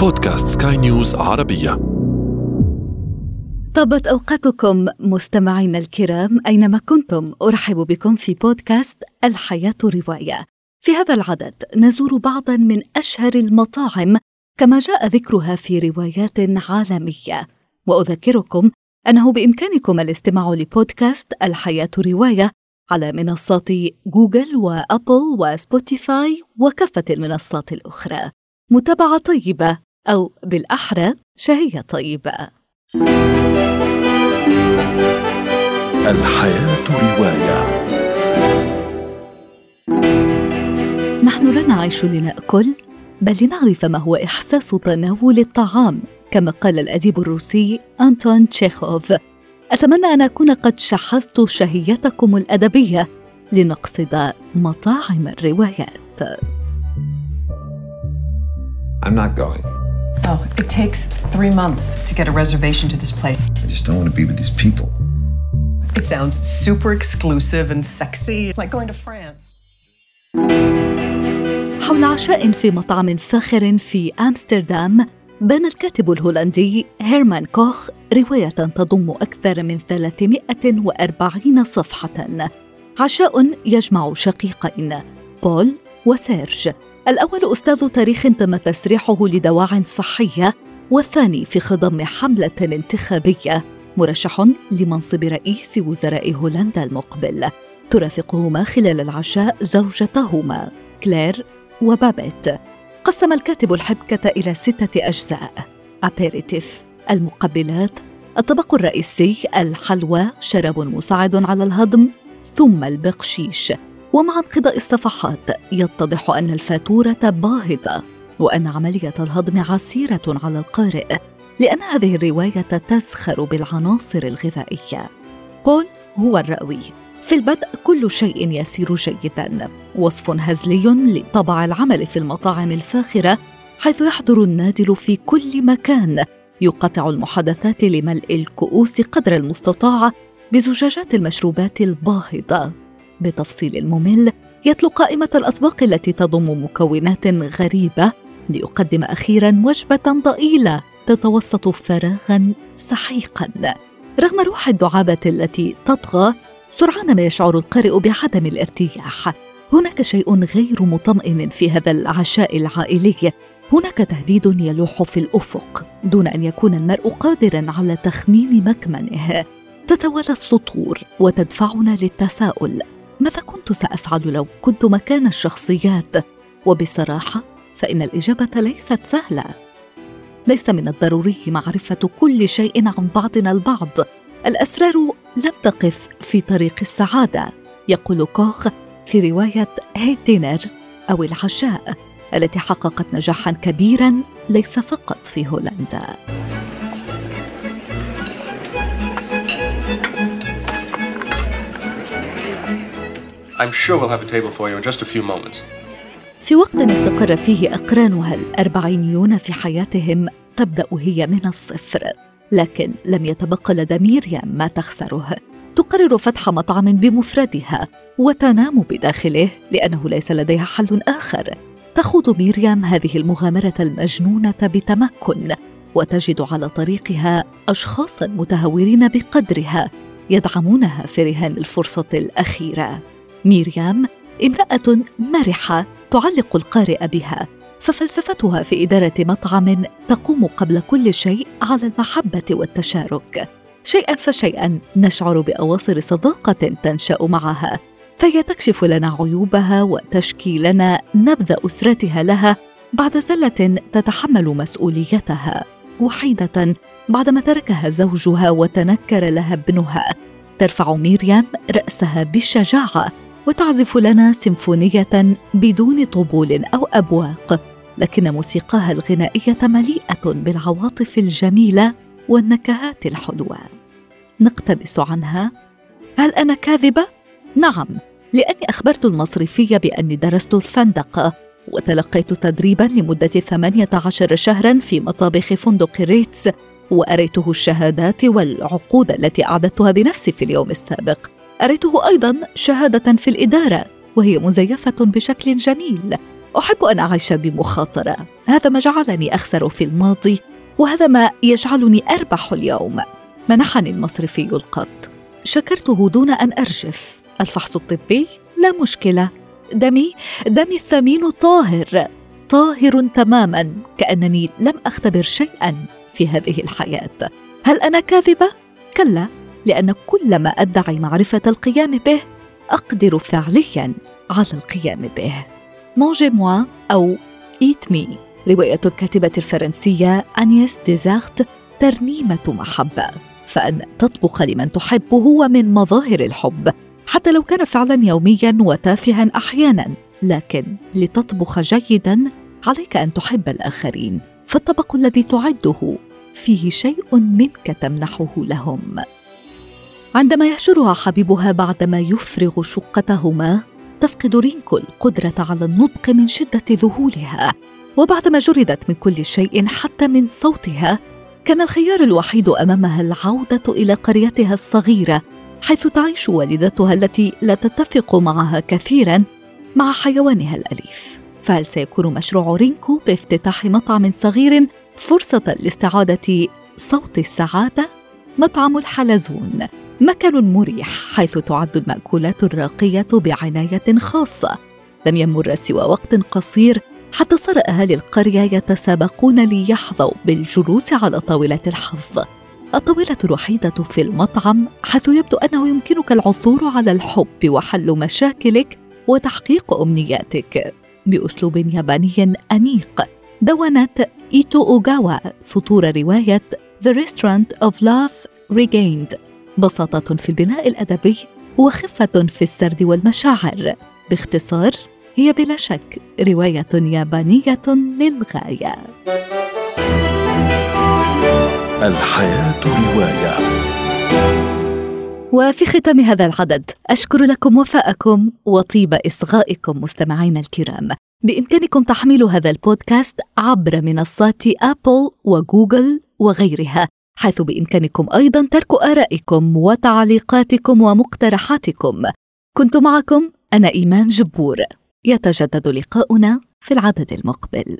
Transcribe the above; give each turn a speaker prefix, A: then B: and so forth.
A: بودكاست سكاي نيوز عربية.
B: طابت أوقاتكم مستمعينا الكرام أينما كنتم. أرحب بكم في بودكاست الحياة رواية. في هذا العدد نزور بعضا من أشهر المطاعم كما جاء ذكرها في روايات عالمية. وأذكركم أنه بإمكانكم الاستماع لبودكاست الحياة رواية على منصات جوجل وأبل وسبوتيفاي وكافة المنصات الأخرى. متابعة طيبة أو بالأحرى شهية طيبة.
A: الحياة رواية.
B: نحن لا نعيش لنأكل بل لنعرف ما هو إحساس تناول الطعام كما قال الأديب الروسي أنتون تشيخوف. أتمنى أن أكون قد شحذت شهيتكم الأدبية لنقصد مطاعم الروايات.
C: I'm not going.
D: Oh, it takes three months to get a reservation to this place.
C: I just don't want to be with these people.
D: It sounds super exclusive and sexy, like going to France.
B: حول عشاء في مطعم فاخر في أمستردام بنى الكاتب الهولندي هيرمان كوخ رواية تضم أكثر من 340 صفحة عشاء يجمع شقيقين بول وسيرج الأول أستاذ تاريخ تم تسريحه لدواع صحية والثاني في خضم حملة انتخابية. مرشح لمنصب رئيس وزراء هولندا المقبل. ترافقهما خلال العشاء زوجتهما كلير وبابيت قسم الكاتب الحبكة إلى ستة أجزاء. apéritif المقبلات. الطبق الرئيسي الحلوى شراب مساعد على الهضم ثم البقشيش. ومع انقضاء الصفحات يتضح أن الفاتورة باهظة وأن عملية الهضم عسيرة على القارئ لأن هذه الرواية تسخر بالعناصر الغذائية. بول هو الرأوي. في البدء كل شيء يسير جيدا. وصف هزلي لطبع العمل في المطاعم الفاخرة حيث يحضر النادل في كل مكان. يقطع المحادثات لملء الكؤوس قدر المستطاع بزجاجات المشروبات الباهظة. بتفصيل الممل يتلو قائمة الاطباق التي تضم مكونات غريبة ليقدم أخيرا وجبة ضئيلة تتوسط فراغا سحيقا. رغم روح الدعابة التي تطغى سرعان ما يشعر القارئ بعدم الارتياح. هناك شيء غير مطمئن في هذا العشاء العائلي. هناك تهديد يلوح في الأفق دون أن يكون المرء قادرا على تخمين مكمنه. تتوالى السطور وتدفعنا للتساؤل ماذا كنت سأفعل لو كنت مكان الشخصيات؟ وبصراحة فإن الإجابة ليست سهلة. ليس من الضروري معرفة كل شيء عن بعضنا البعض. الأسرار لم تقف في طريق السعادة يقول كوخ في رواية هيتينر أو العشاء التي حققت نجاحا كبيرا ليس فقط في هولندا.
E: I'm sure we'll have a table for you in just a few moments.
B: في وقت استقر فيه أقرانها الأربعينيون في حياتهم تبدأ هي من الصفر. لكن لم يتبقى لدى ميريام ما تخسره. تقرر فتح مطعم بمفردها وتنام بداخله لأنه ليس لديها حل آخر. تخوض ميريام هذه المغامرة المجنونة بتمكن وتجد على طريقها أشخاصا متهورين بقدرها يدعمونها في رهان الفرصة الأخيرة. ميريام امرأة مرحة تعلق القارئ بها ففلسفتها في إدارة مطعم تقوم قبل كل شيء على المحبة والتشارك. شيئا فشيئا نشعر بأواصر صداقة تنشأ معها فهي تكشف لنا عيوبها وتشكي لنا نبذ أسرتها لها بعد زلة تتحمل مسؤوليتها. وحيدة بعدما تركها زوجها وتنكر لها ابنها ترفع ميريام رأسها بالشجاعة وتعزف لنا سيمفونية بدون طبول أو أبواق لكن موسيقاها الغنائية مليئة بالعواطف الجميلة والنكهات الحلوة. نقتبس عنها. هل أنا كاذبة؟ نعم لأني أخبرت المصرفية بأني درست الفندقة وتلقيت تدريبا لمدة 18 شهرا في مطابخ فندق ريتس وأريته الشهادات والعقود التي أعددتها بنفسي في اليوم السابق. أريته أيضا شهادة في الإدارة وهي مزيفة بشكل جميل. أحب أن أعيش بمخاطرة. هذا ما جعلني أخسر في الماضي وهذا ما يجعلني أربح اليوم. منحني المصرفي القرض شكرته دون أن أرجف. الفحص الطبي؟ لا مشكلة. دمي؟ دمي الثمين طاهر. طاهر تماما كأنني لم أختبر شيئا في هذه الحياة. هل أنا كاذبة؟ كلا. لأن كل ما أدعي معرفة القيام به أقدر فعليا على القيام به. Mangez-moi أو Eat Me رواية الكاتبة الفرنسية انيس ديزارت ترنيمة محبة. فأن تطبخ لمن تحب هو من مظاهر الحب. حتى لو كان فعلا يوميا وتافها أحيانا لكن لتطبخ جيدا عليك أن تحب الآخرين. فالطبق الذي تعده فيه شيء منك تمنحه لهم. عندما يهجرها حبيبها بعدما يفرغ شقتهما تفقد رينكو القدره على النطق من شدة ذهولها. وبعدما جردت من كل شيء حتى من صوتها كان الخيار الوحيد أمامها العودة إلى قريتها الصغيرة حيث تعيش والدتها التي لا تتفق معها كثيرا مع حيوانها الأليف. فهل سيكون مشروع رينكو بافتتاح مطعم صغير فرصة لاستعادة صوت السعادة؟ مطعم الحلزون. مكان مريح حيث تعد المأكولات الراقية بعناية خاصة. لم يمر سوى وقت قصير حتى صار اهالي القريه يتسابقون ليحظوا بالجلوس على طاولة الحظ. الطاولة الوحيدة في المطعم حيث يبدو أنه يمكنك العثور على الحب وحل مشاكلك وتحقيق أمنياتك. بأسلوب ياباني أنيق. دونت إيتو أوغاوا. سطور رواية The Restaurant of Love Regained. بساطة في البناء الأدبي وخفة في السرد والمشاعر. باختصار هي بلا شك رواية يابانية للغاية.
A: الحياة رواية.
B: وفي ختام هذا العدد أشكر لكم وفاءكم وطيب إصغائكم مستمعينا الكرام. بإمكانكم تحميل هذا البودكاست عبر منصات أبل وجوجل وغيرها حيث بإمكانكم أيضا ترك آرائكم وتعليقاتكم ومقترحاتكم. كنت معكم أنا إيمان جبور. يتجدد لقاؤنا في العدد المقبل.